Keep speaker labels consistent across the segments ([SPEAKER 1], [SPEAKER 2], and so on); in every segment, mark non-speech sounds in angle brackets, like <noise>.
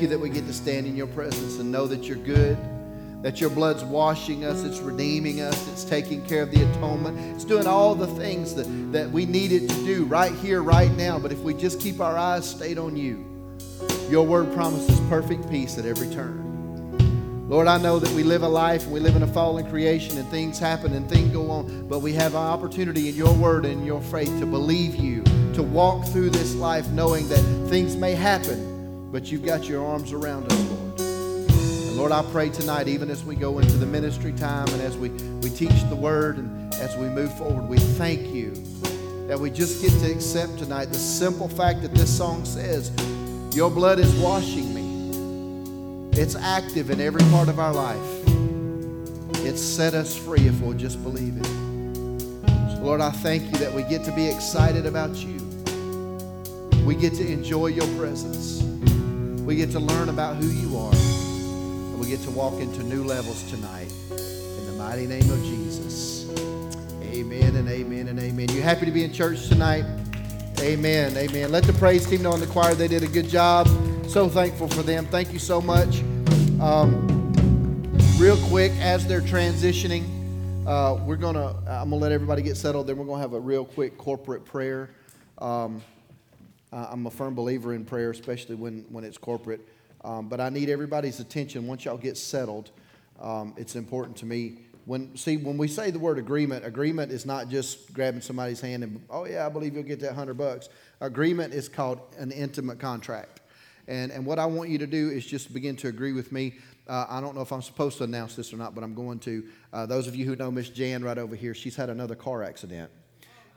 [SPEAKER 1] you that we get to stand in your presence and know that you're good, that your blood's washing us, it's redeeming us, it's taking care of the atonement, it's doing all the things that, that we need it to do right here, right now. But if we just keep our eyes stayed on you, your word promises perfect peace at every turn. Lord, I know that we live a life and we live in a fallen creation and things happen and things go on, but we have an opportunity in your word and your faith to believe you, to walk through this life knowing that things may happen, but you've got your arms around us, Lord. And Lord, I pray tonight, even as we go into the ministry time and as we, we teach the word and as we move forward, we thank you that we just get to accept tonight the simple fact that this song says, Your blood is washing me. It's active in every part of our life. It's set us free if we'll just believe it. So Lord, I thank you that we get to be excited about you. We get to enjoy your presence. We get to learn about who you are. And we get to walk into new levels tonight. In the mighty name of Jesus. Amen and amen and amen. You happy to be in church tonight? Amen. Amen. Let the praise team know in the choir they did a good job. So thankful for them. Thank you so much. Um, real quick, as they're transitioning, uh, we're gonna. I'm gonna let everybody get settled. Then we're gonna have a real quick corporate prayer. Um, I- I'm a firm believer in prayer, especially when when it's corporate. Um, but I need everybody's attention once y'all get settled. Um, it's important to me. When see when we say the word agreement, agreement is not just grabbing somebody's hand and oh yeah, I believe you'll get that hundred bucks. Agreement is called an intimate contract. And, and what I want you to do is just begin to agree with me. Uh, I don't know if I'm supposed to announce this or not, but I'm going to. Uh, those of you who know Miss Jan right over here, she's had another car accident.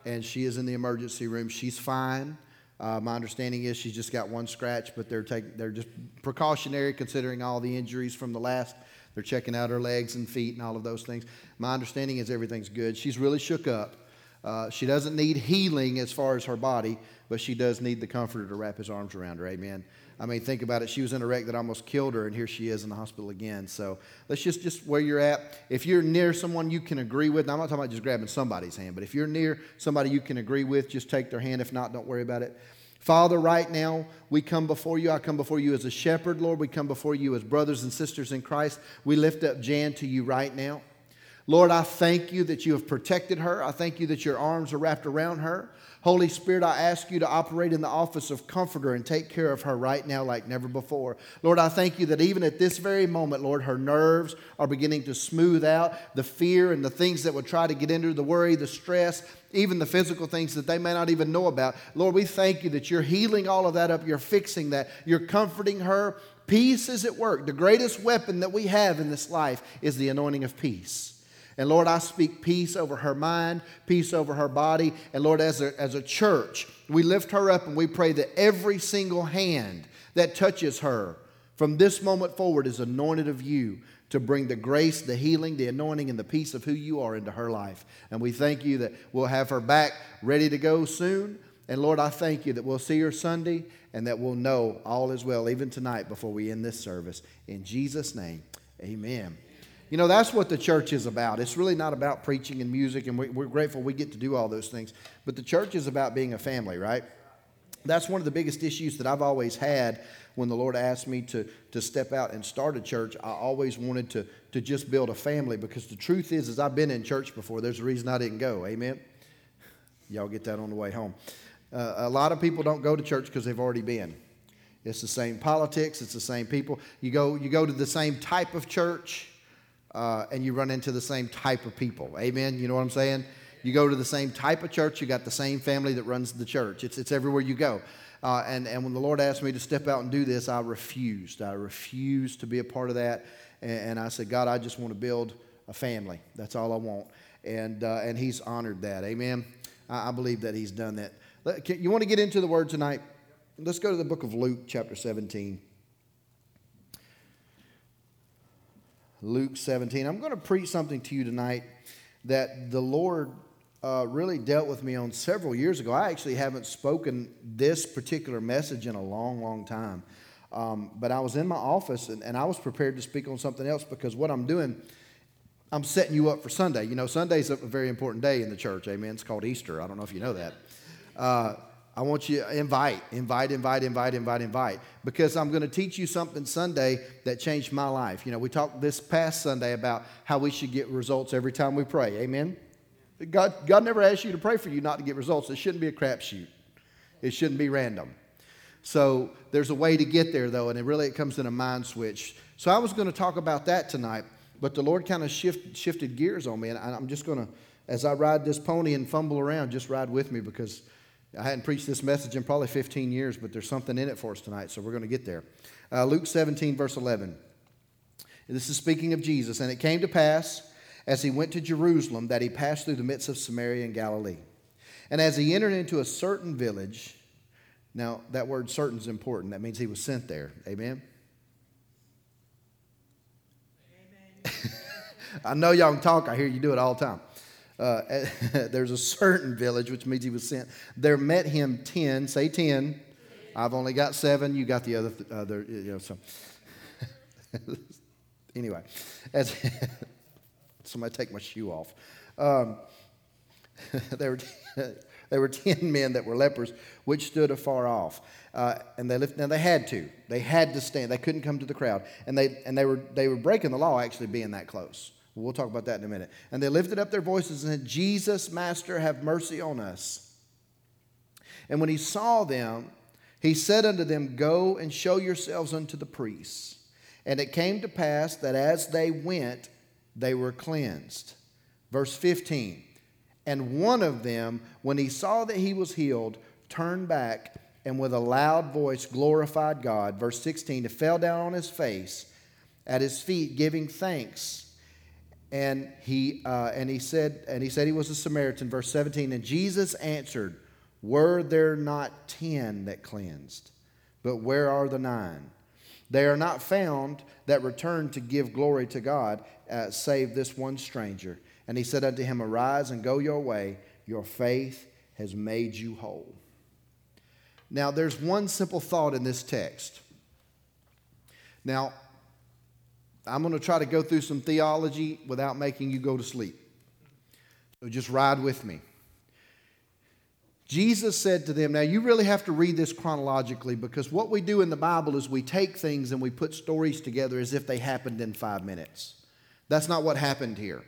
[SPEAKER 1] And she is in the emergency room. She's fine. Uh, my understanding is she's just got one scratch, but they're, they're just precautionary considering all the injuries from the last. They're checking out her legs and feet and all of those things. My understanding is everything's good. She's really shook up. Uh, she doesn't need healing as far as her body, but she does need the comforter to wrap his arms around her. Amen. I mean, think about it. She was in a wreck that almost killed her, and here she is in the hospital again. So let's just, just where you're at. If you're near someone you can agree with, I'm not talking about just grabbing somebody's hand, but if you're near somebody you can agree with, just take their hand. If not, don't worry about it. Father, right now, we come before you. I come before you as a shepherd, Lord. We come before you as brothers and sisters in Christ. We lift up Jan to you right now. Lord, I thank you that you have protected her. I thank you that your arms are wrapped around her. Holy Spirit, I ask you to operate in the office of comforter and take care of her right now like never before. Lord, I thank you that even at this very moment, Lord, her nerves are beginning to smooth out the fear and the things that would try to get into the worry, the stress, even the physical things that they may not even know about. Lord, we thank you that you're healing all of that up, you're fixing that, you're comforting her. Peace is at work. The greatest weapon that we have in this life is the anointing of peace. And Lord, I speak peace over her mind, peace over her body. And Lord, as a, as a church, we lift her up and we pray that every single hand that touches her from this moment forward is anointed of you to bring the grace, the healing, the anointing, and the peace of who you are into her life. And we thank you that we'll have her back ready to go soon. And Lord, I thank you that we'll see her Sunday and that we'll know all is well, even tonight before we end this service. In Jesus' name, amen. You know, that's what the church is about. It's really not about preaching and music, and we, we're grateful we get to do all those things. But the church is about being a family, right? That's one of the biggest issues that I've always had when the Lord asked me to, to step out and start a church. I always wanted to, to just build a family because the truth is, is I've been in church before. There's a reason I didn't go. Amen? Y'all get that on the way home. Uh, a lot of people don't go to church because they've already been. It's the same politics, it's the same people. You go, you go to the same type of church, uh, and you run into the same type of people. Amen? You know what I'm saying? You go to the same type of church, you got the same family that runs the church. It's, it's everywhere you go. Uh, and, and when the Lord asked me to step out and do this, I refused. I refused to be a part of that. And, and I said, God, I just want to build a family. That's all I want. And, uh, and He's honored that. Amen. I, I believe that He's done that. Let- can- You want to get into the Word tonight? Let's go to the book of Luke, chapter 17. Luke 17. I'm going to preach something to you tonight that the Lord uh, really dealt with me on several years ago. I actually haven't spoken this particular message in a long, long time. Um, but I was in my office and, and I was prepared to speak on something else because what I'm doing, I'm setting you up for Sunday. You know, Sunday's a very important day in the church. Amen. It's called Easter. I don't know if you know that. Uh, I want you to invite, invite, invite, invite, invite, invite, because I'm going to teach you something Sunday that changed my life. You know, we talked this past Sunday about how we should get results every time we pray. Amen. God, God never asked you to pray for you not to get results. It shouldn't be a crapshoot. It shouldn't be random. So there's a way to get there, though, and it really it comes in a mind switch. So I was going to talk about that tonight, but the Lord kind of shift, shifted gears on me, and I'm just going to, as I ride this pony and fumble around, just ride with me because I hadn't preached this message in probably 15 years, but there's something in it for us tonight, so we're going to get there. Uh, Luke 17, verse 11. This is speaking of Jesus. And it came to pass, as he went to Jerusalem, that he passed through the midst of Samaria and Galilee. And as he entered into a certain village, now that word certain is important. That means he was sent there. Amen? <laughs> I know y'all can talk. I hear you do it all the time. Uh, <laughs> there's a certain village, which means he was sent. There met him ten. Say ten. I've only got seven. You got the other. Th- other you know, so. <laughs> anyway, as <laughs> somebody take my shoe off. Um, there were there were ten men that were lepers, which stood afar off, uh, and they lift, now they had to they had to stand. They couldn't come to the crowd, and they and they were they were breaking the law actually being that close. We'll talk about that in a minute. And they lifted up their voices and said, "Jesus, Master, have mercy on us." And when he saw them, he said unto them, Go and show yourselves unto the priests. And it came to pass that as they went, they were cleansed. Verse 15 And one of them, when he saw that he was healed, turned back and with a loud voice glorified God. Verse 16 He fell down on his face at his feet, giving thanks. And he, uh, and he said, and he said he was a Samaritan. Verse 17, and Jesus answered, Were there not ten that cleansed? But where are the nine? They are not found that return to give glory to God, uh, save this one stranger. And he said unto him, Arise and go your way. Your faith has made you whole. Now, there's one simple thought in this text. Now, I'm going to try to go through some theology without making you go to sleep. So just ride with me. Jesus said to them, now you really have to read this chronologically because what we do in the Bible is we take things and we put stories together as if they happened in five minutes. That's not what happened here.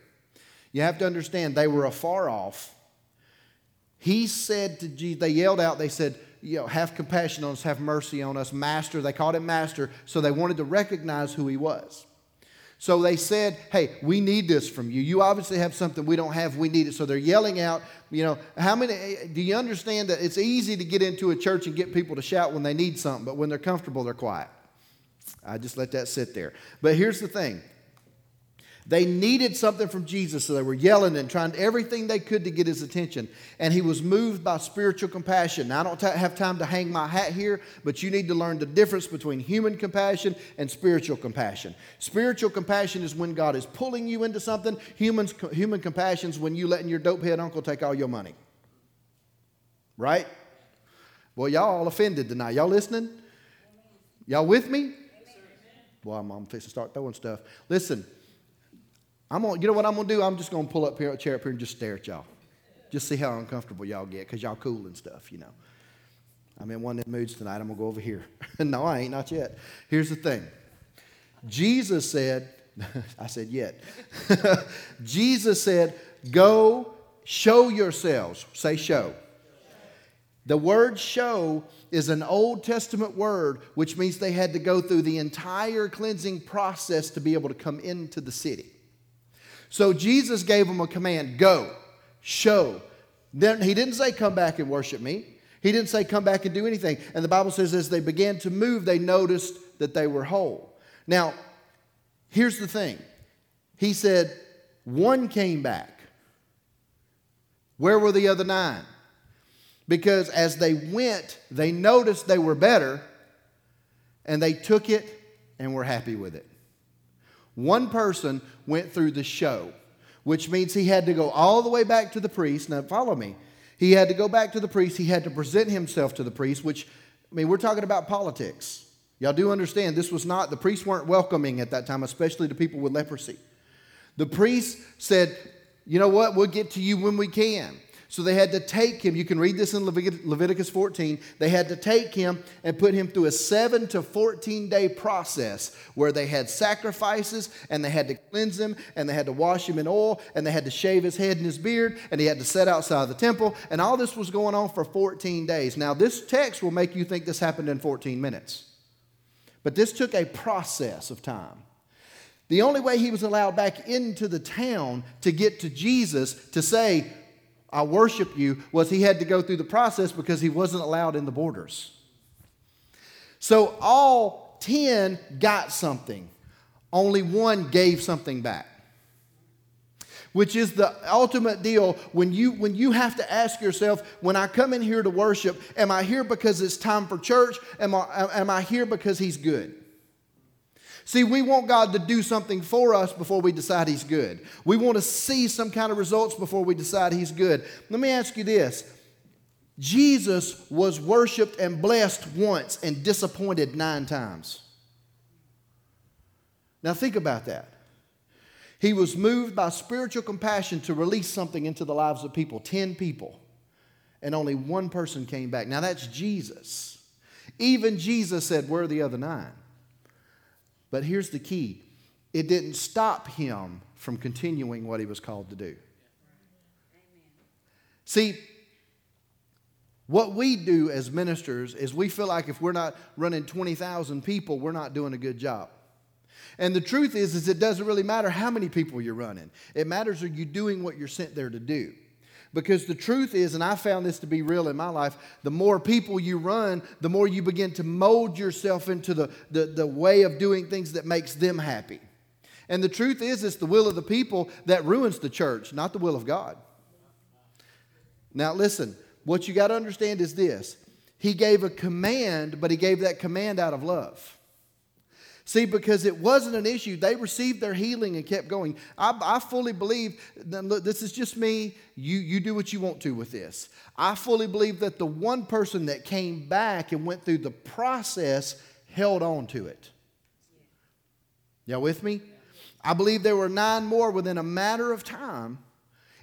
[SPEAKER 1] You have to understand they were afar off. He said to Jesus, they yelled out, they said, you know, have compassion on us, have mercy on us, master. They called him master, so they wanted to recognize who he was. So they said, Hey, we need this from you. You obviously have something we don't have. We need it. So they're yelling out, you know, how many, eh, do you understand that it's easy to get into a church and get people to shout when they need something, but when they're comfortable, they're quiet? I just let that sit there. But here's the thing they needed something from Jesus, so they were yelling and trying everything they could to get his attention. And he was moved by spiritual compassion. Now, I don't ta- have time to hang my hat here, but you need to learn the difference between human compassion and spiritual compassion. Spiritual compassion is when God is pulling you into something, Humans, human compassion is when you letting your dopehead uncle take all your money. Right? Well, y'all all offended tonight. Y'all listening? Y'all with me? Well, I'm, I'm fixing to start throwing stuff. Listen, I'm gonna, you know what I'm gonna do? I'm just gonna pull up here, chair up here and just stare at y'all. Just see how uncomfortable y'all get, because y'all cool and stuff, you know. I'm in one of them moods tonight. I'm gonna go over here. <laughs> no, I ain't, not yet. Here's the thing. Jesus said, <laughs> I said yet. <laughs> Jesus said, go show yourselves. Say show. The word show is an Old Testament word, which means they had to go through the entire cleansing process to be able to come into the city. So Jesus gave them a command go, show. Then he didn't say, come back and worship me. He didn't say, come back and do anything. And the Bible says, as they began to move, they noticed that they were whole. Now, here's the thing He said, one came back. Where were the other nine? Because as they went, they noticed they were better and they took it and were happy with it. One person went through the show, which means he had to go all the way back to the priest. Now, follow me. He had to go back to the priest. He had to present himself to the priest, which, I mean, we're talking about politics. Y'all do understand this was not, the priests weren't welcoming at that time, especially to people with leprosy. The priest said, You know what? We'll get to you when we can. So they had to take him. You can read this in Leviticus 14. They had to take him and put him through a 7 to 14 day process where they had sacrifices and they had to cleanse him and they had to wash him in oil and they had to shave his head and his beard and he had to set outside the temple. And all this was going on for 14 days. Now, this text will make you think this happened in 14 minutes. But this took a process of time. The only way he was allowed back into the town to get to Jesus to say, I worship you, was he had to go through the process because he wasn't allowed in the borders. So all 10 got something, only one gave something back. Which is the ultimate deal when you, when you have to ask yourself, when I come in here to worship, am I here because it's time for church? Am I, am I here because he's good? See, we want God to do something for us before we decide He's good. We want to see some kind of results before we decide He's good. Let me ask you this Jesus was worshiped and blessed once and disappointed nine times. Now, think about that. He was moved by spiritual compassion to release something into the lives of people 10 people, and only one person came back. Now, that's Jesus. Even Jesus said, Where are the other nine? But here's the key it didn't stop him from continuing what he was called to do. See, what we do as ministers is we feel like if we're not running 20,000 people, we're not doing a good job. And the truth is, is it doesn't really matter how many people you're running. It matters are you doing what you're sent there to do. Because the truth is, and I found this to be real in my life, the more people you run, the more you begin to mold yourself into the, the, the way of doing things that makes them happy. And the truth is, it's the will of the people that ruins the church, not the will of God. Now, listen, what you got to understand is this He gave a command, but He gave that command out of love. See, because it wasn't an issue. They received their healing and kept going. I, I fully believe, look, this is just me. You, you do what you want to with this. I fully believe that the one person that came back and went through the process held on to it. Y'all with me? I believe there were nine more within a matter of time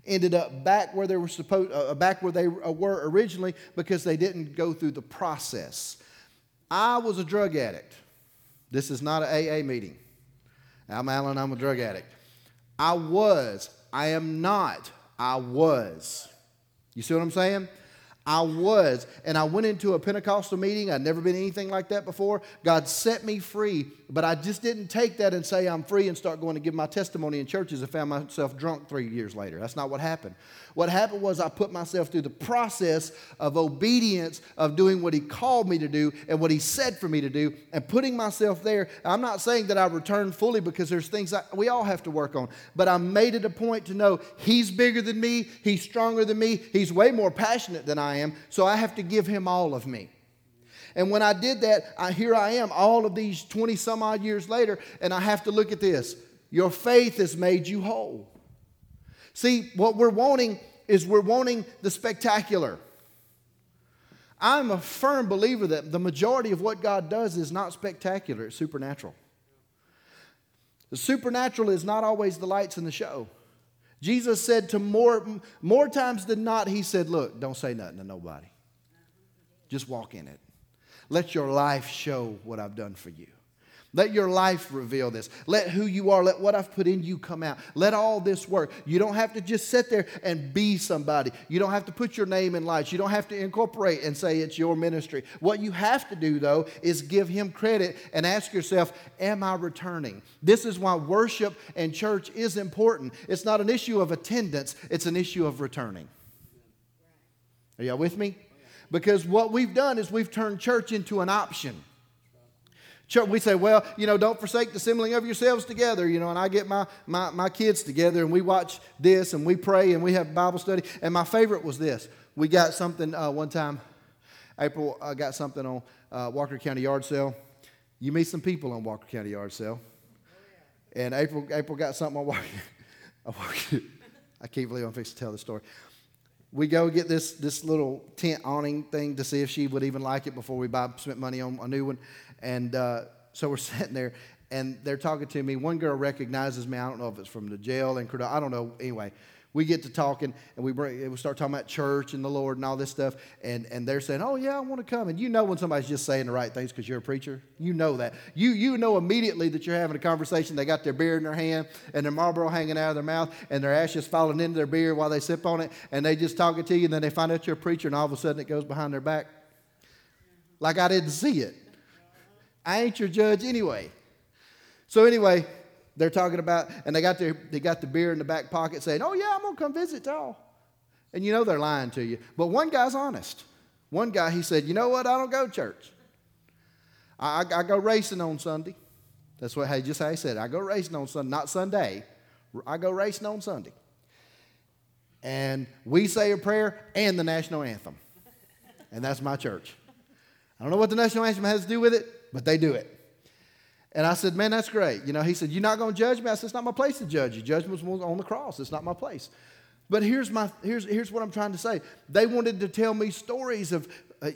[SPEAKER 1] ended up back where they were supposed uh, back where they uh, were originally because they didn't go through the process. I was a drug addict. This is not an AA meeting. I'm Alan, I'm a drug addict. I was. I am not. I was. You see what I'm saying? I was, and I went into a Pentecostal meeting. I'd never been anything like that before. God set me free, but I just didn't take that and say I'm free and start going to give my testimony in churches and found myself drunk three years later. That's not what happened. What happened was I put myself through the process of obedience of doing what He called me to do and what He said for me to do and putting myself there. I'm not saying that I returned fully because there's things we all have to work on, but I made it a point to know He's bigger than me, He's stronger than me, He's way more passionate than I am, so I have to give Him all of me. And when I did that, I, here I am, all of these 20 some odd years later, and I have to look at this. Your faith has made you whole. See, what we're wanting is we're wanting the spectacular. I'm a firm believer that the majority of what God does is not spectacular, it's supernatural. The supernatural is not always the lights in the show. Jesus said to more, more times than not, He said, Look, don't say nothing to nobody. Just walk in it. Let your life show what I've done for you. Let your life reveal this. Let who you are, let what I've put in you come out. Let all this work. You don't have to just sit there and be somebody. You don't have to put your name in lights. You don't have to incorporate and say it's your ministry. What you have to do, though, is give Him credit and ask yourself, Am I returning? This is why worship and church is important. It's not an issue of attendance, it's an issue of returning. Are y'all with me? Because what we've done is we've turned church into an option. Church, we say, well, you know, don't forsake the assembling of yourselves together, you know, and I get my, my, my kids together and we watch this and we pray and we have Bible study. And my favorite was this. We got something uh, one time, April uh, got something on uh, Walker County Yard Sale. You meet some people on Walker County Yard Sale. And April, April got something on Walker. <laughs> I can't believe I'm fixing to tell the story we go get this, this little tent awning thing to see if she would even like it before we buy spent money on a new one. And uh, so we're <laughs> sitting there, and they're talking to me. One girl recognizes me. I don't know if it's from the jail Cordova. I don't know. Anyway, we get to talking and we, bring, we start talking about church and the Lord and all this stuff. And, and they're saying, Oh, yeah, I want to come. And you know when somebody's just saying the right things because you're a preacher. You know that. You, you know immediately that you're having a conversation. They got their beer in their hand and their Marlboro hanging out of their mouth and their ashes falling into their beer while they sip on it. And they just talking to you. And then they find out you're a preacher and all of a sudden it goes behind their back. Like I didn't see it. I ain't your judge anyway. So, anyway, they're talking about, and they got, their, they got the beer in the back pocket saying, Oh, yeah, I'm to come visit y'all. And you know they're lying to you. But one guy's honest. One guy, he said, You know what? I don't go church. I, I, I go racing on Sunday. That's what, hey, just how he said, I go racing on Sunday, not Sunday. I go racing on Sunday. And we say a prayer and the national anthem. And that's my church. I don't know what the national anthem has to do with it, but they do it. And I said, Man, that's great. You know, he said, You're not going to judge me? I said, It's not my place to judge you. Judgment was on the cross. It's not my place. But here's, my, here's, here's what I'm trying to say. They wanted to tell me stories of uh,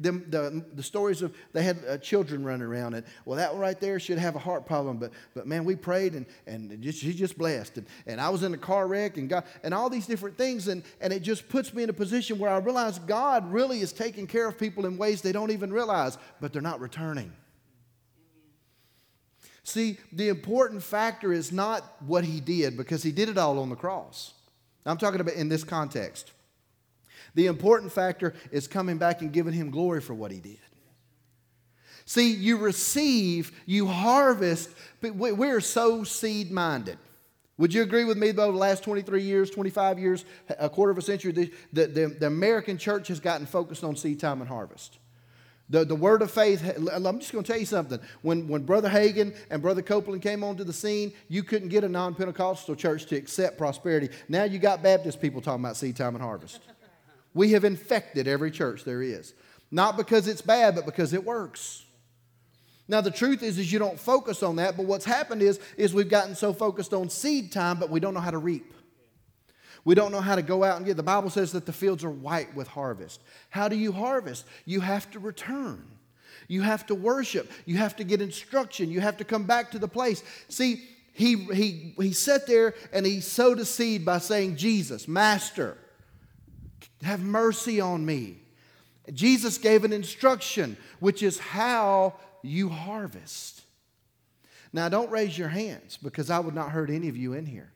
[SPEAKER 1] them, the, the stories of they had uh, children running around and well that one right there should have a heart problem but but man we prayed and and just, she's just blessed and, and I was in a car wreck and God and all these different things and and it just puts me in a position where I realize God really is taking care of people in ways they don't even realize but they're not returning. See, the important factor is not what he did because he did it all on the cross. I'm talking about in this context. The important factor is coming back and giving him glory for what he did. See, you receive, you harvest, but we're so seed minded. Would you agree with me, though, the last 23 years, 25 years, a quarter of a century, the, the, the American church has gotten focused on seed time and harvest? The, the word of faith, I'm just going to tell you something. When, when Brother Hagin and Brother Copeland came onto the scene, you couldn't get a non Pentecostal church to accept prosperity. Now you got Baptist people talking about seed time and harvest. We have infected every church there is. Not because it's bad, but because it works. Now the truth is, is you don't focus on that, but what's happened is, is we've gotten so focused on seed time, but we don't know how to reap. We don't know how to go out and get. The Bible says that the fields are white with harvest. How do you harvest? You have to return. You have to worship. You have to get instruction. You have to come back to the place. See, he, he, he sat there and he sowed a seed by saying, Jesus, Master, have mercy on me. Jesus gave an instruction, which is how you harvest. Now, don't raise your hands because I would not hurt any of you in here.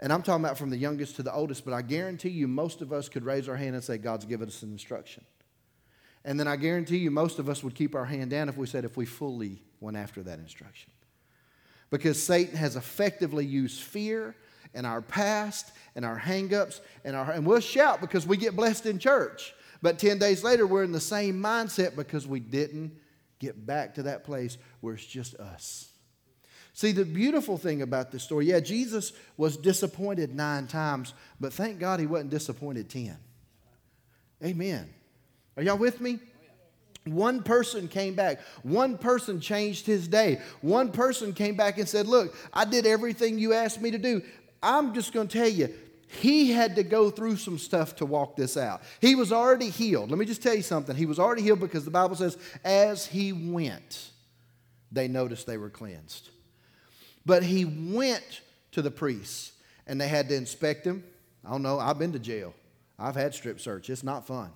[SPEAKER 1] And I'm talking about from the youngest to the oldest, but I guarantee you most of us could raise our hand and say, God's given us an instruction. And then I guarantee you most of us would keep our hand down if we said, if we fully went after that instruction. Because Satan has effectively used fear and our past and our hangups and our and we'll shout because we get blessed in church. But 10 days later, we're in the same mindset because we didn't get back to that place where it's just us. See, the beautiful thing about this story, yeah, Jesus was disappointed nine times, but thank God he wasn't disappointed 10. Amen. Are y'all with me? One person came back. One person changed his day. One person came back and said, Look, I did everything you asked me to do. I'm just going to tell you, he had to go through some stuff to walk this out. He was already healed. Let me just tell you something. He was already healed because the Bible says, as he went, they noticed they were cleansed. But he went to the priests and they had to inspect him. I don't know, I've been to jail. I've had strip search. It's not fun.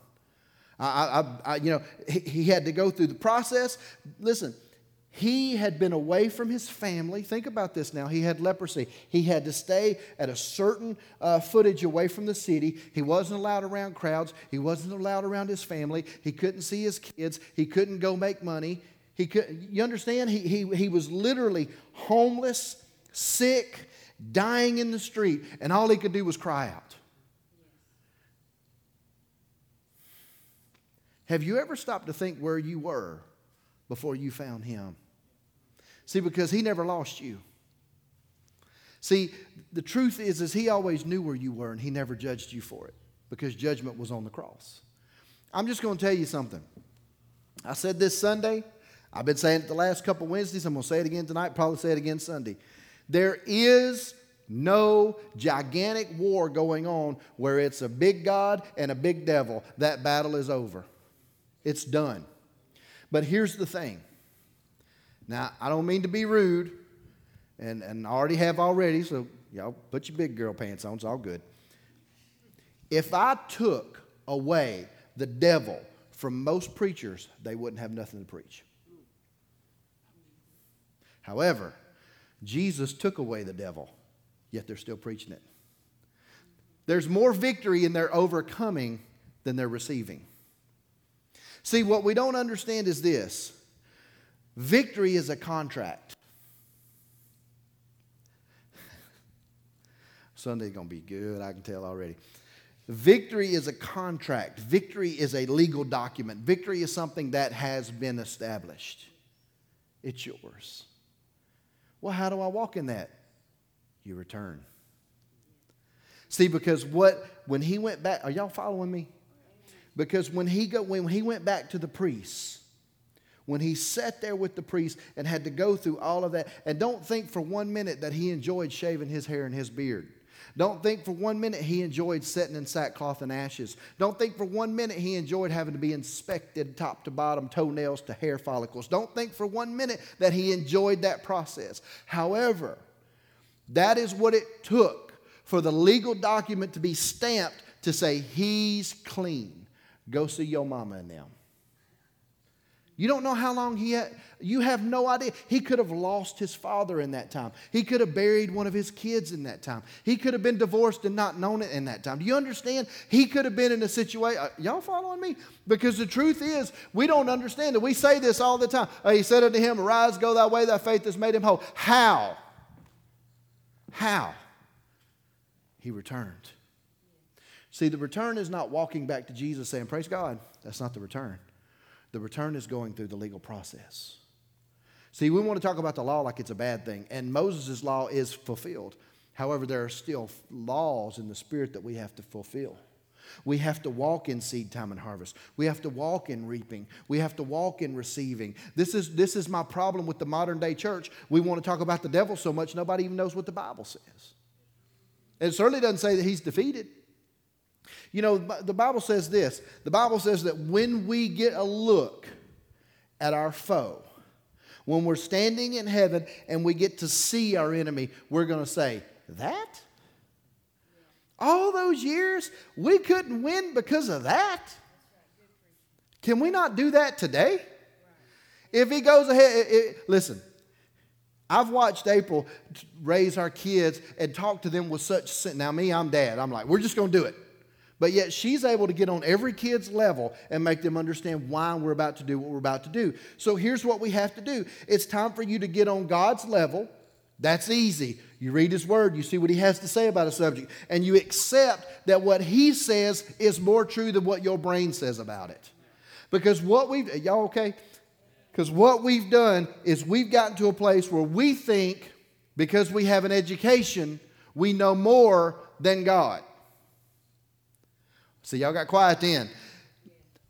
[SPEAKER 1] I, I, I you know, he, he had to go through the process. Listen, He had been away from his family. Think about this now. He had leprosy. He had to stay at a certain uh, footage away from the city. He wasn't allowed around crowds. He wasn't allowed around his family. He couldn't see his kids. He couldn't go make money. He could, you understand? He, he, he was literally homeless, sick, dying in the street, and all he could do was cry out. Have you ever stopped to think where you were before you found him? See, because he never lost you. See, the truth is, is he always knew where you were and he never judged you for it because judgment was on the cross. I'm just going to tell you something. I said this Sunday. I've been saying it the last couple Wednesdays. I'm going to say it again tonight, probably say it again Sunday. There is no gigantic war going on where it's a big God and a big devil. That battle is over. It's done. But here's the thing. Now, I don't mean to be rude, and, and I already have already, so y'all put your big girl pants on, it's all good. If I took away the devil from most preachers, they wouldn't have nothing to preach. However, Jesus took away the devil, yet they're still preaching it. There's more victory in their overcoming than they're receiving. See, what we don't understand is this victory is a contract. <laughs> Sunday's going to be good, I can tell already. Victory is a contract. Victory is a legal document. Victory is something that has been established. It's yours. Well, how do I walk in that? You return. See, because what when he went back, are y'all following me? Because when he, go, when he went back to the priests, when he sat there with the priest and had to go through all of that, and don't think for one minute that he enjoyed shaving his hair and his beard. Don't think for one minute he enjoyed sitting in sackcloth and ashes. Don't think for one minute he enjoyed having to be inspected top to bottom, toenails to hair follicles. Don't think for one minute that he enjoyed that process. However, that is what it took for the legal document to be stamped to say he's clean. Go see your mama and them. You don't know how long he had, you have no idea. He could have lost his father in that time. He could have buried one of his kids in that time. He could have been divorced and not known it in that time. Do you understand? He could have been in a situation. Uh, y'all following me? Because the truth is, we don't understand it. We say this all the time. He said unto him, Arise, go thy way, thy faith has made him whole. How? How? He returned. See, the return is not walking back to Jesus saying, Praise God. That's not the return. The return is going through the legal process. See, we want to talk about the law like it's a bad thing, and Moses' law is fulfilled. However, there are still laws in the spirit that we have to fulfill. We have to walk in seed time and harvest. We have to walk in reaping. We have to walk in receiving. This is, this is my problem with the modern day church. We want to talk about the devil so much, nobody even knows what the Bible says. It certainly doesn't say that he's defeated. You know, the Bible says this the Bible says that when we get a look at our foe, when we're standing in heaven and we get to see our enemy, we're going to say, That? All those years, we couldn't win because of that? Can we not do that today? If he goes ahead, it, it, listen, I've watched April raise our kids and talk to them with such. Now, me, I'm dad. I'm like, we're just going to do it. But yet she's able to get on every kid's level and make them understand why we're about to do what we're about to do. So here's what we have to do it's time for you to get on God's level. That's easy. You read His Word, you see what He has to say about a subject, and you accept that what He says is more true than what your brain says about it. Because what we've, y'all okay? Because what we've done is we've gotten to a place where we think because we have an education, we know more than God. See, y'all got quiet then.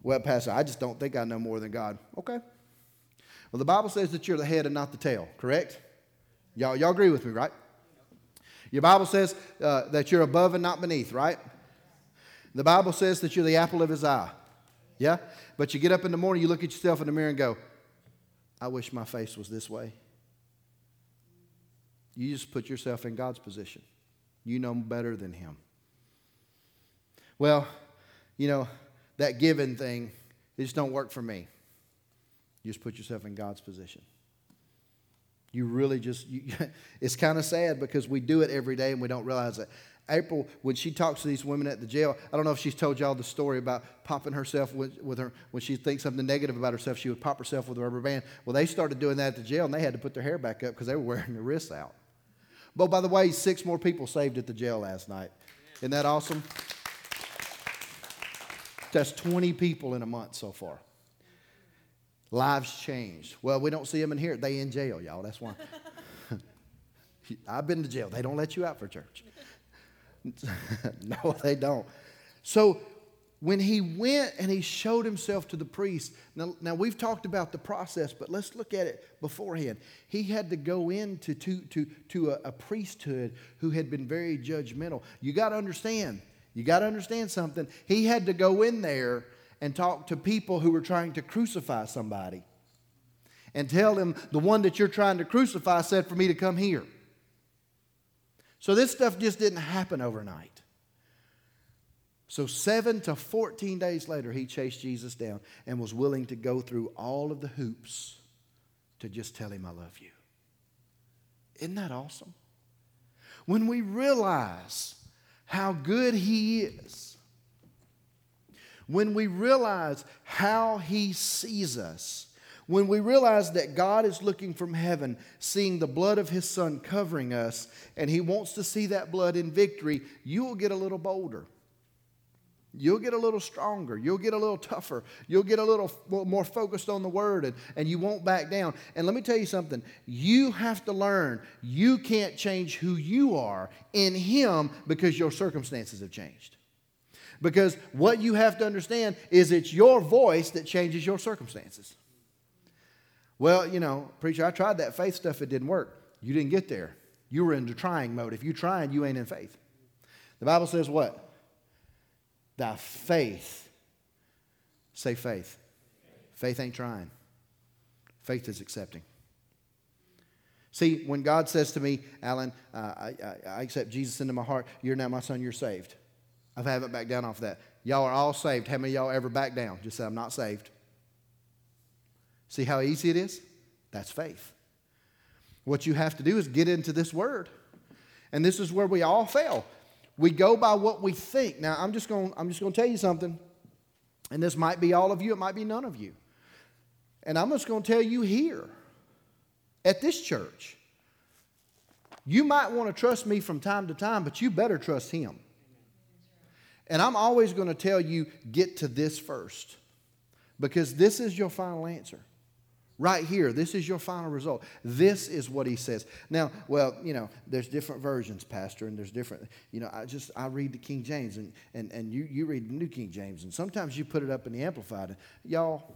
[SPEAKER 1] Well, Pastor, I just don't think I know more than God. Okay. Well, the Bible says that you're the head and not the tail, correct? Y'all, y'all agree with me, right? Your Bible says uh, that you're above and not beneath, right? The Bible says that you're the apple of his eye. Yeah? But you get up in the morning, you look at yourself in the mirror and go, I wish my face was this way. You just put yourself in God's position. You know better than him. Well, you know, that giving thing, it just don't work for me. You just put yourself in God's position. You really just, you, <laughs> it's kind of sad because we do it every day and we don't realize it. April, when she talks to these women at the jail, I don't know if she's told y'all the story about popping herself with, with her, when she thinks something negative about herself, she would pop herself with a rubber band. Well, they started doing that at the jail and they had to put their hair back up because they were wearing their wrists out. But by the way, six more people saved at the jail last night. Isn't that awesome? That's 20 people in a month so far. Lives changed. Well, we don't see them in here. They in jail, y'all. That's why. <laughs> I've been to jail. They don't let you out for church. <laughs> no, they don't. So when he went and he showed himself to the priest, now, now we've talked about the process, but let's look at it beforehand. He had to go into to, to, to a, a priesthood who had been very judgmental. You got to understand, you got to understand something. He had to go in there and talk to people who were trying to crucify somebody and tell them the one that you're trying to crucify said for me to come here. So this stuff just didn't happen overnight. So, seven to 14 days later, he chased Jesus down and was willing to go through all of the hoops to just tell him, I love you. Isn't that awesome? When we realize how good he is, when we realize how he sees us, when we realize that God is looking from heaven, seeing the blood of his son covering us, and he wants to see that blood in victory, you will get a little bolder. You'll get a little stronger. You'll get a little tougher. You'll get a little more focused on the word and, and you won't back down. And let me tell you something you have to learn you can't change who you are in Him because your circumstances have changed. Because what you have to understand is it's your voice that changes your circumstances. Well, you know, preacher, I tried that faith stuff, it didn't work. You didn't get there. You were in the trying mode. If you're trying, you ain't in faith. The Bible says what? Thy faith. Say faith. Faith ain't trying, faith is accepting. See, when God says to me, Alan, uh, I, I, I, accept Jesus into my heart, you're now my son, you're saved. I haven't backed down off that. Y'all are all saved. How many y'all ever back down? Just say, I'm not saved. See how easy it is? That's faith. What you have to do is get into this word. And this is where we all fail. We go by what we think. Now, I'm just going I'm just going to tell you something. And this might be all of you, it might be none of you. And I'm just going to tell you here at this church. You might want to trust me from time to time, but you better trust him. And I'm always going to tell you get to this first because this is your final answer. Right here, this is your final result. This is what he says. Now, well, you know, there's different versions, Pastor, and there's different, you know, I just, I read the King James and, and, and you, you read the New King James, and sometimes you put it up in the Amplified. Y'all,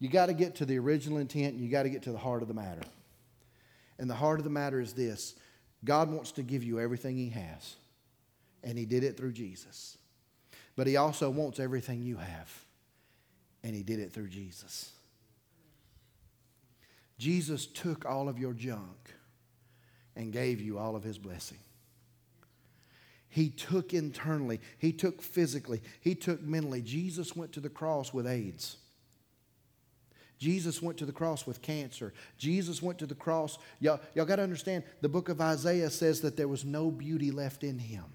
[SPEAKER 1] you got to get to the original intent, and you got to get to the heart of the matter. And the heart of the matter is this God wants to give you everything he has, and he did it through Jesus. But he also wants everything you have, and he did it through Jesus. Jesus took all of your junk and gave you all of his blessing. He took internally, he took physically, he took mentally. Jesus went to the cross with AIDS. Jesus went to the cross with cancer. Jesus went to the cross. Y'all, y'all got to understand, the book of Isaiah says that there was no beauty left in him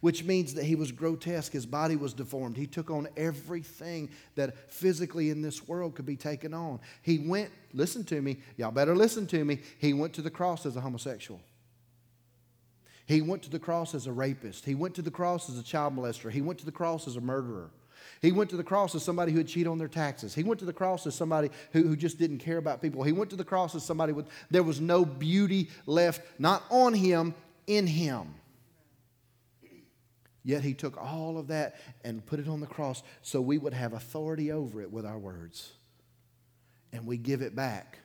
[SPEAKER 1] which means that he was grotesque. His body was deformed. He took on everything that physically in this world could be taken on. He went, listen to me, y'all better listen to me. He went to the cross as a homosexual. He went to the cross as a rapist. He went to the cross as a child molester. He went to the cross as a murderer. He went to the cross as somebody who would cheat on their taxes. He went to the cross as somebody who, who just didn't care about people. He went to the cross as somebody with, there was no beauty left, not on him, in him. Yet he took all of that and put it on the cross so we would have authority over it with our words. And we give it back.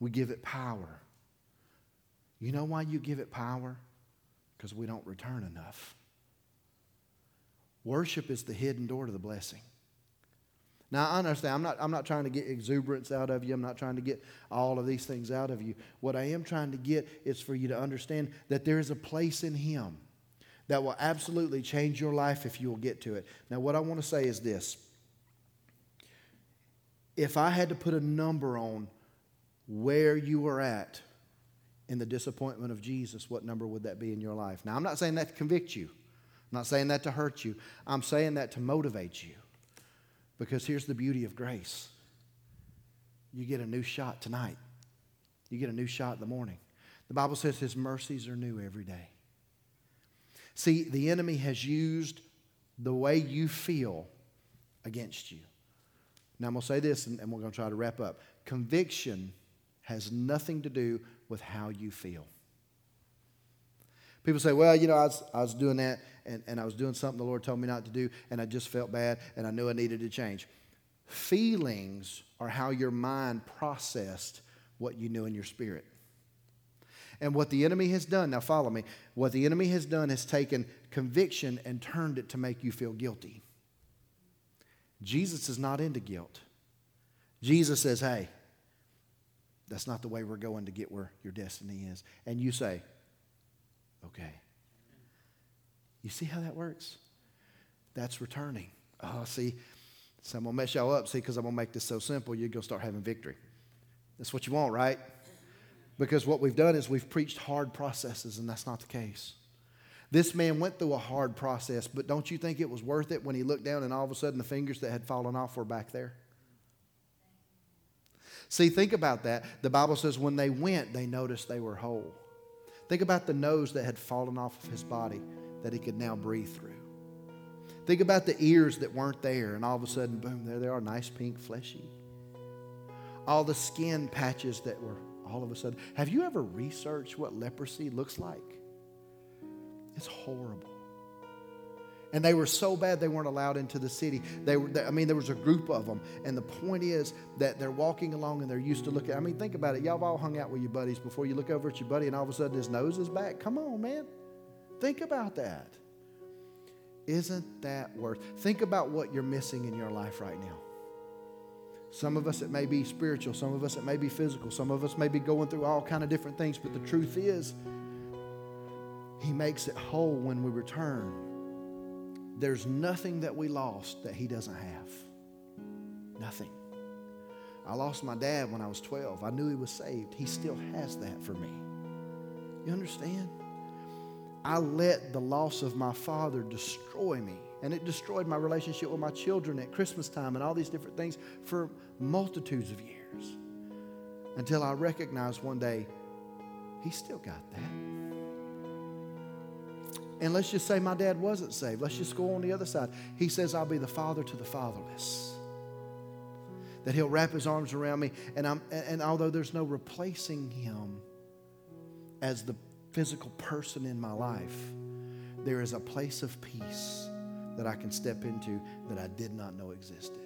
[SPEAKER 1] We give it power. You know why you give it power? Because we don't return enough. Worship is the hidden door to the blessing. Now, I understand, I'm not, I'm not trying to get exuberance out of you. I'm not trying to get all of these things out of you. What I am trying to get is for you to understand that there is a place in Him that will absolutely change your life if you will get to it. Now, what I want to say is this if I had to put a number on where you were at in the disappointment of Jesus, what number would that be in your life? Now, I'm not saying that to convict you. I'm not saying that to hurt you. I'm saying that to motivate you. Because here's the beauty of grace you get a new shot tonight, you get a new shot in the morning. The Bible says His mercies are new every day. See, the enemy has used the way you feel against you. Now, I'm going to say this and, and we're going to try to wrap up. Conviction has nothing to do with how you feel. People say, well, you know, I was, I was doing that and, and I was doing something the Lord told me not to do and I just felt bad and I knew I needed to change. Feelings are how your mind processed what you knew in your spirit. And what the enemy has done, now follow me, what the enemy has done has taken conviction and turned it to make you feel guilty. Jesus is not into guilt. Jesus says, hey, that's not the way we're going to get where your destiny is. And you say, okay. You see how that works? That's returning. Oh, see, so I'm going to mess y'all up, see, because I'm going to make this so simple, you're going to start having victory. That's what you want, right? Because what we've done is we've preached hard processes, and that's not the case. This man went through a hard process, but don't you think it was worth it when he looked down and all of a sudden the fingers that had fallen off were back there? See, think about that. The Bible says when they went, they noticed they were whole. Think about the nose that had fallen off of his body that he could now breathe through. Think about the ears that weren't there, and all of a sudden, boom, there they are, nice, pink, fleshy. All the skin patches that were all of a sudden. Have you ever researched what leprosy looks like? It's horrible. And they were so bad they weren't allowed into the city. They were, I mean, there was a group of them. And the point is that they're walking along and they're used to looking. I mean, think about it. Y'all have all hung out with your buddies before. You look over at your buddy and all of a sudden his nose is back. Come on, man. Think about that. Isn't that worth? Think about what you're missing in your life right now. Some of us it may be spiritual, some of us it may be physical, some of us may be going through all kind of different things, but the truth is he makes it whole when we return. There's nothing that we lost that he doesn't have. Nothing. I lost my dad when I was 12. I knew he was saved. He still has that for me. You understand? I let the loss of my father destroy me. And it destroyed my relationship with my children at Christmas time and all these different things for multitudes of years. Until I recognized one day, he still got that. And let's just say my dad wasn't saved. Let's just go on the other side. He says, I'll be the father to the fatherless. That he'll wrap his arms around me. And, I'm, and although there's no replacing him as the physical person in my life, there is a place of peace that I can step into that I did not know existed.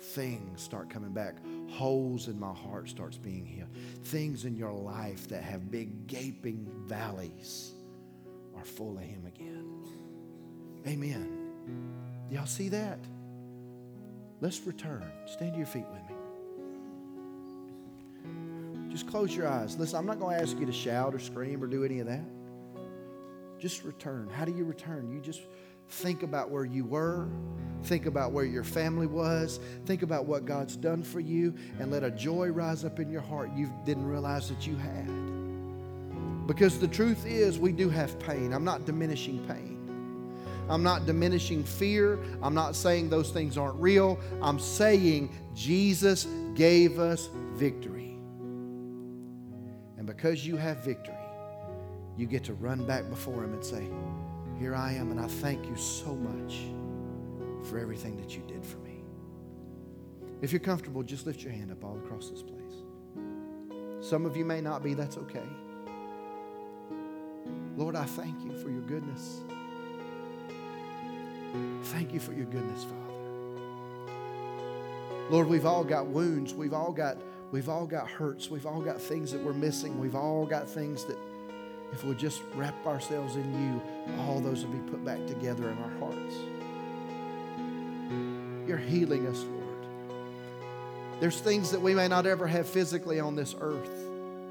[SPEAKER 1] Things start coming back. Holes in my heart starts being healed. Things in your life that have big gaping valleys are full of him again. Amen. Y'all see that? Let's return. Stand to your feet with me. Just close your eyes. Listen, I'm not going to ask you to shout or scream or do any of that. Just return. How do you return? You just think about where you were, think about where your family was, think about what God's done for you, and let a joy rise up in your heart you didn't realize that you had. Because the truth is, we do have pain. I'm not diminishing pain. I'm not diminishing fear. I'm not saying those things aren't real. I'm saying Jesus gave us victory. And because you have victory, you get to run back before Him and say, Here I am, and I thank you so much for everything that you did for me. If you're comfortable, just lift your hand up all across this place. Some of you may not be, that's okay. Lord, I thank you for your goodness. Thank you for your goodness, Father. Lord, we've all got wounds. We've all got we've all got hurts. We've all got things that we're missing. We've all got things that if we'll just wrap ourselves in you, all those will be put back together in our hearts. You're healing us, Lord. There's things that we may not ever have physically on this earth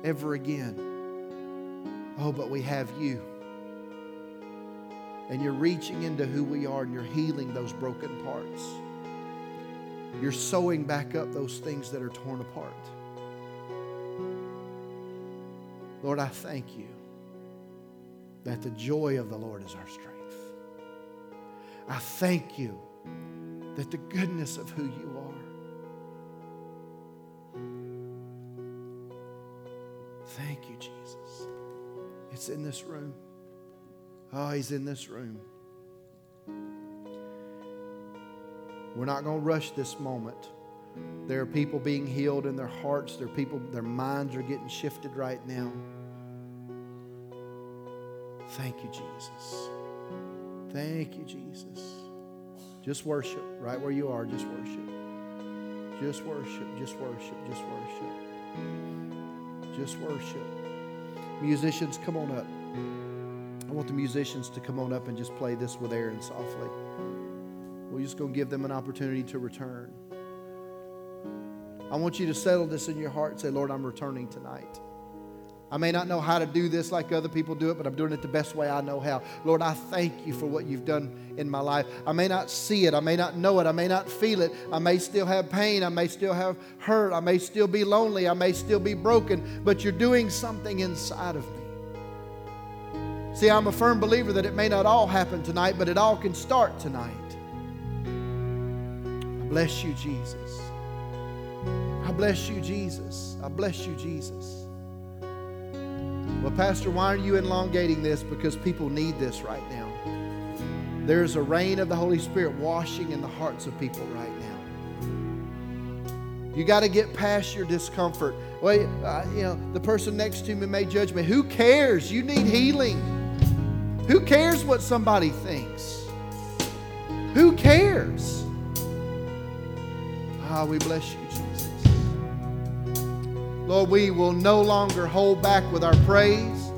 [SPEAKER 1] ever again. Oh, but we have you. And you're reaching into who we are and you're healing those broken parts. You're sewing back up those things that are torn apart. Lord, I thank you that the joy of the Lord is our strength. I thank you that the goodness of who you are. Thank you, Jesus. It's in this room. Oh, he's in this room. We're not going to rush this moment. There are people being healed in their hearts. There are people, their minds are getting shifted right now. Thank you, Jesus. Thank you, Jesus. Just worship right where you are. Just worship. Just worship. Just worship. Just worship. Just worship. Musicians, come on up. I want the musicians to come on up and just play this with Aaron softly. We're just going to give them an opportunity to return. I want you to settle this in your heart say, Lord, I'm returning tonight. I may not know how to do this like other people do it, but I'm doing it the best way I know how. Lord, I thank you for what you've done in my life. I may not see it, I may not know it, I may not feel it. I may still have pain, I may still have hurt, I may still be lonely, I may still be broken, but you're doing something inside of me. See, I'm a firm believer that it may not all happen tonight, but it all can start tonight. I bless you, Jesus. I bless you, Jesus. I bless you, Jesus. Well, Pastor, why are you elongating this? Because people need this right now. There's a rain of the Holy Spirit washing in the hearts of people right now. You got to get past your discomfort. Well, uh, you know, the person next to me may judge me. Who cares? You need healing. Who cares what somebody thinks? Who cares? Ah, we bless you, Jesus. Lord, we will no longer hold back with our praise.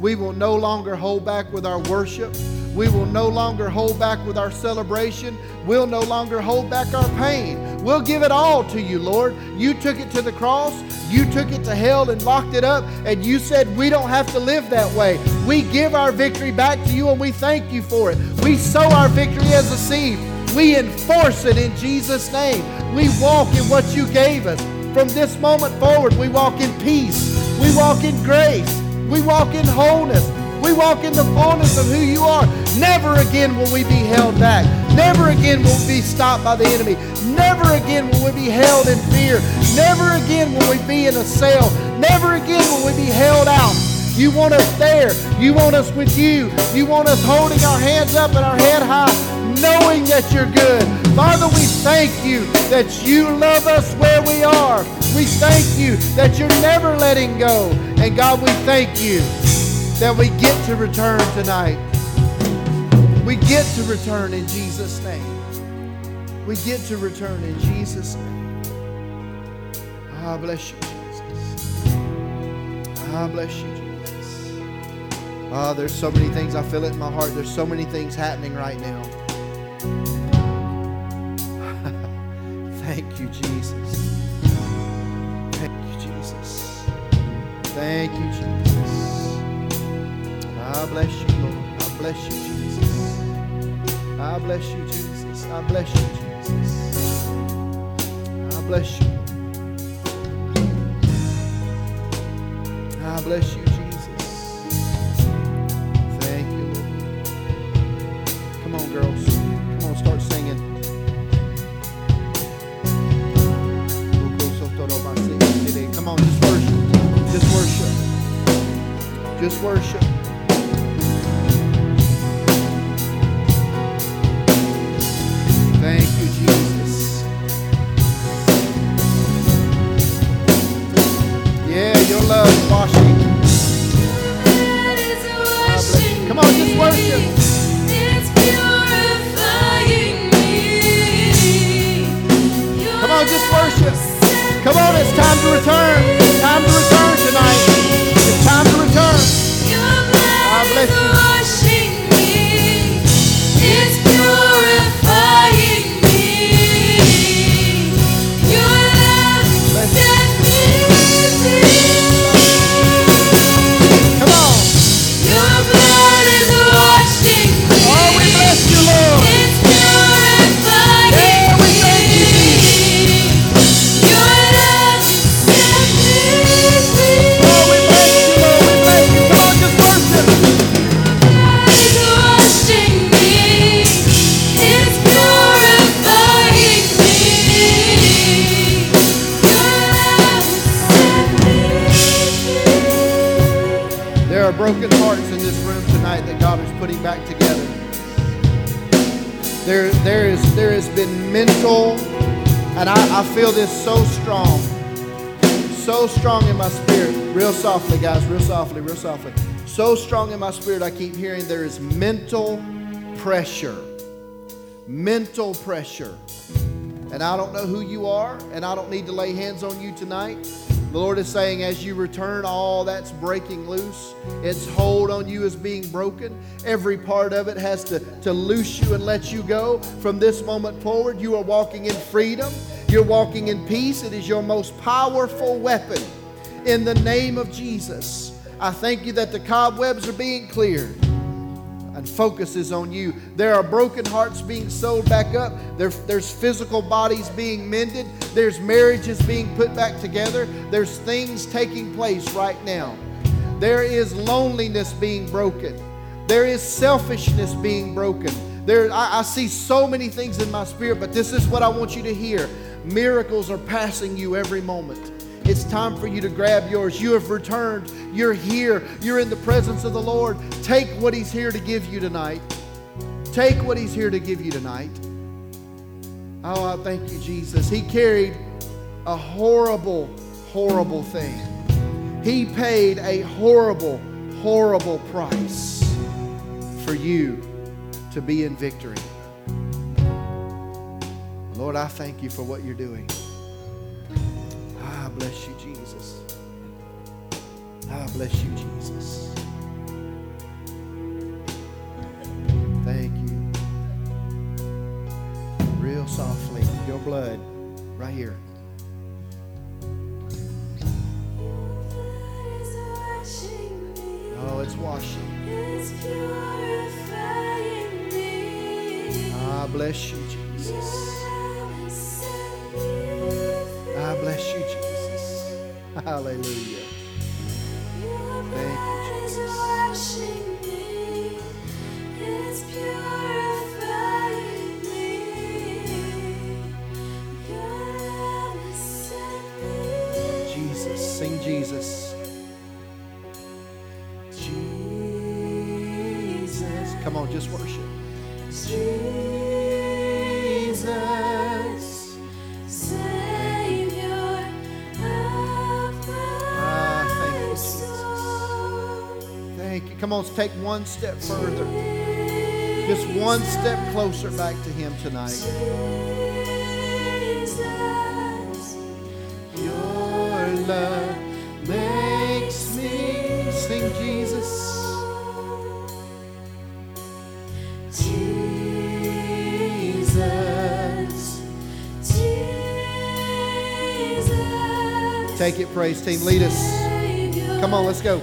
[SPEAKER 1] We will no longer hold back with our worship. We will no longer hold back with our celebration. We'll no longer hold back our pain. We'll give it all to you, Lord. You took it to the cross. You took it to hell and locked it up. And you said we don't have to live that way. We give our victory back to you and we thank you for it. We sow our victory as a seed. We enforce it in Jesus' name. We walk in what you gave us. From this moment forward, we walk in peace. We walk in grace. We walk in wholeness. We walk in the fullness of who you are. Never again will we be held back. Never again will we be stopped by the enemy. Never again will we be held in fear. Never again will we be in a cell. Never again will we be held out. You want us there. You want us with you. You want us holding our hands up and our head high, knowing that you're good. Father, we thank you that you love us where we are. We thank you that you're never letting go. And God, we thank you that we get to return tonight. We get to return in Jesus' name. We get to return in Jesus' name. Ah, bless you, Jesus. Ah, bless you, Jesus. Ah, there's so many things. I feel it in my heart. There's so many things happening right now. Thank you, Jesus. Thank you, Jesus. Thank you, Jesus. I bless you, Lord. I bless you, Jesus. I bless you, Jesus. I bless you, Jesus. I bless you. I bless you, worship. Just worship. Thank you, Jesus. Yeah, your love is washing. Come on, just worship.
[SPEAKER 2] It's purifying me.
[SPEAKER 1] Come on, just worship. Come on, it's time to return. It's time to return tonight. Mental, and I, I feel this so strong, so strong in my spirit. Real softly, guys, real softly, real softly. So strong in my spirit, I keep hearing there is mental pressure. Mental pressure. And I don't know who you are, and I don't need to lay hands on you tonight. The Lord is saying, as you return, all that's breaking loose. Its hold on you is being broken. Every part of it has to, to loose you and let you go. From this moment forward, you are walking in freedom. You're walking in peace. It is your most powerful weapon. In the name of Jesus, I thank you that the cobwebs are being cleared and focuses on you. There are broken hearts being sewed back up. There, there's physical bodies being mended. There's marriages being put back together. There's things taking place right now. There is loneliness being broken. There is selfishness being broken. There, I, I see so many things in my spirit, but this is what I want you to hear. Miracles are passing you every moment. It's time for you to grab yours. You have returned. You're here. You're in the presence of the Lord. Take what He's here to give you tonight. Take what He's here to give you tonight. Oh, I thank you, Jesus. He carried a horrible, horrible thing. He paid a horrible, horrible price for you to be in victory. Lord, I thank you for what you're doing. Bless you, Jesus. I bless you, Jesus. Thank you. Real softly, your blood right here. Oh, it's washing. I bless you, Jesus. I bless you, Jesus. <laughs> Hallelujah. Thank you, Jesus. Jesus, sing Jesus. Jesus. Come on, just worship. Come on, let's take one step further. Just one step closer back to Him tonight. Your love makes me sing Jesus. Jesus. Take it, praise team. Lead us. Come on, let's go.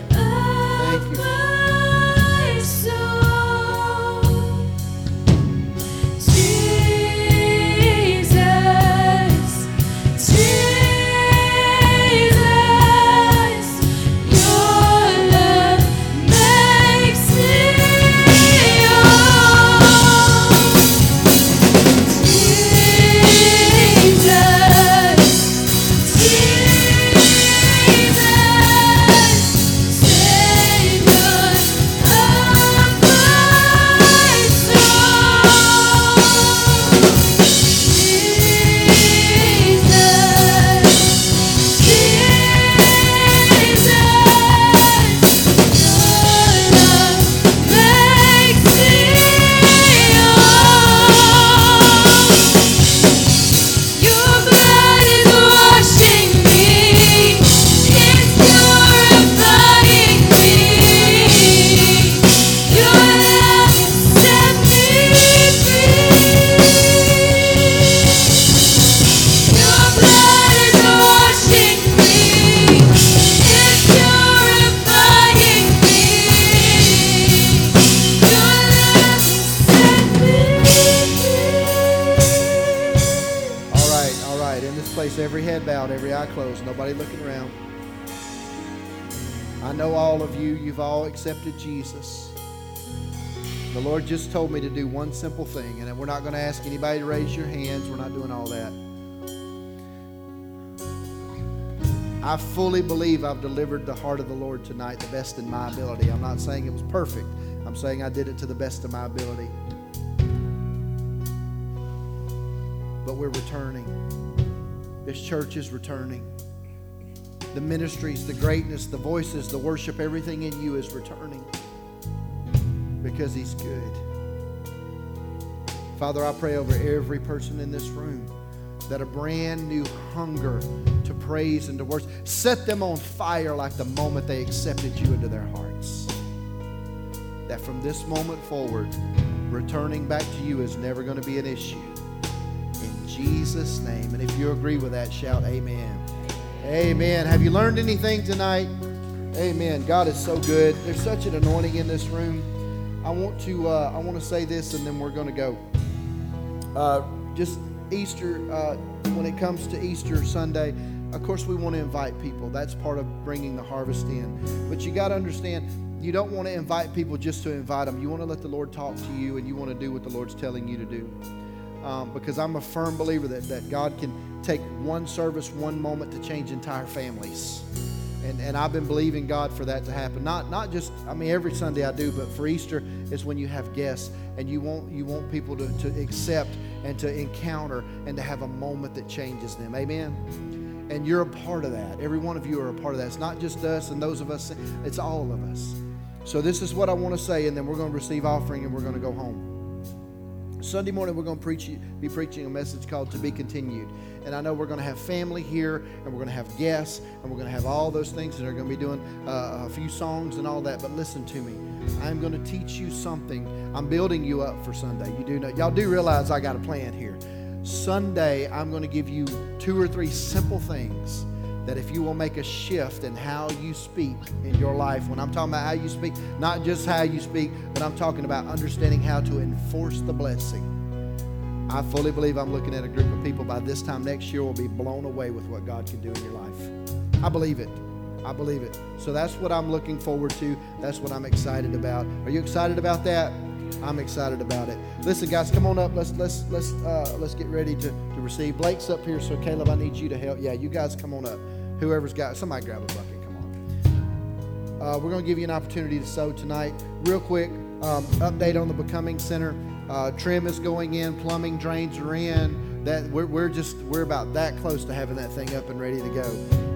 [SPEAKER 1] Know all of you, you've all accepted Jesus. The Lord just told me to do one simple thing, and we're not going to ask anybody to raise your hands. We're not doing all that. I fully believe I've delivered the heart of the Lord tonight the best in my ability. I'm not saying it was perfect, I'm saying I did it to the best of my ability. But we're returning. This church is returning. The ministries, the greatness, the voices, the worship, everything in you is returning because He's good. Father, I pray over every person in this room that a brand new hunger to praise and to worship set them on fire like the moment they accepted you into their hearts. That from this moment forward, returning back to you is never going to be an issue. In Jesus' name. And if you agree with that, shout amen. Amen. Have you learned anything tonight? Amen. God is so good. There's such an anointing in this room. I want to uh, I want to say this, and then we're going to go. Uh, just Easter, uh, when it comes to Easter Sunday, of course, we want to invite people. That's part of bringing the harvest in. But you got to understand, you don't want to invite people just to invite them. You want to let the Lord talk to you, and you want to do what the Lord's telling you to do. Um, because I'm a firm believer that, that God can take one service, one moment to change entire families. And, and I've been believing God for that to happen. Not not just I mean every Sunday I do, but for Easter is when you have guests and you want you want people to, to accept and to encounter and to have a moment that changes them. Amen. And you're a part of that. Every one of you are a part of that. It's not just us and those of us, it's all of us. So this is what I want to say, and then we're going to receive offering and we're going to go home. Sunday morning, we're going to preach, be preaching a message called To Be Continued. And I know we're going to have family here, and we're going to have guests, and we're going to have all those things, and they're going to be doing uh, a few songs and all that. But listen to me. I'm going to teach you something. I'm building you up for Sunday. You do know, y'all do realize I got a plan here. Sunday, I'm going to give you two or three simple things that if you will make a shift in how you speak in your life, when I'm talking about how you speak, not just how you speak, but I'm talking about understanding how to enforce the blessing. I fully believe I'm looking at a group of people by this time next year will be blown away with what God can do in your life. I believe it. I believe it. So that's what I'm looking forward to. That's what I'm excited about. Are you excited about that? I'm excited about it. Listen, guys, come on up. Let's let's let's uh, let's get ready to, to receive. Blake's up here, so Caleb, I need you to help. Yeah, you guys come on up. Whoever's got somebody grab a bucket. Come on. Uh, we're going to give you an opportunity to sow tonight. Real quick, um, update on the Becoming Center. Uh, trim is going in. Plumbing drains are in. That we're, we're just we're about that close to having that thing up and ready to go.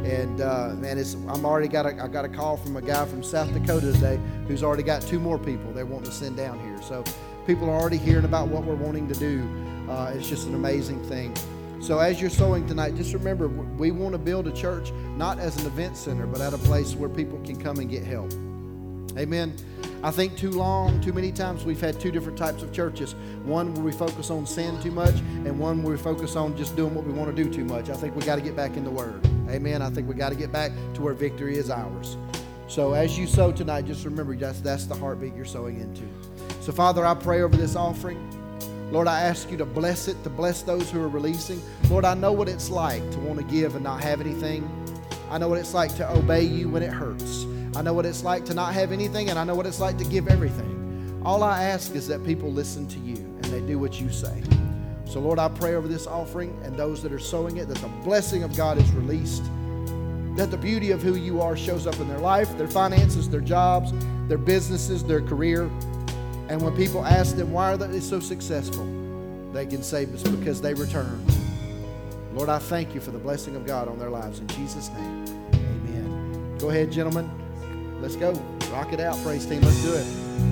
[SPEAKER 1] And uh, man, it's I'm already got a I got a call from a guy from South Dakota today who's already got two more people they want to send down here. So people are already hearing about what we're wanting to do. Uh, it's just an amazing thing. So as you're sowing tonight, just remember we want to build a church not as an event center, but at a place where people can come and get help. Amen. I think too long, too many times we've had two different types of churches. One where we focus on sin too much, and one where we focus on just doing what we want to do too much. I think we got to get back in the Word. Amen. I think we got to get back to where victory is ours. So as you sow tonight, just remember that's that's the heartbeat you're sowing into. So Father, I pray over this offering. Lord, I ask you to bless it, to bless those who are releasing. Lord, I know what it's like to want to give and not have anything. I know what it's like to obey you when it hurts. I know what it's like to not have anything, and I know what it's like to give everything. All I ask is that people listen to you and they do what you say. So, Lord, I pray over this offering and those that are sowing it that the blessing of God is released, that the beauty of who you are shows up in their life, their finances, their jobs, their businesses, their career. And when people ask them, why are they so successful? They can say it's because they returned. Lord, I thank you for the blessing of God on their lives. In Jesus' name, amen. Go ahead, gentlemen. Let's go. Rock it out, praise team. Let's do it.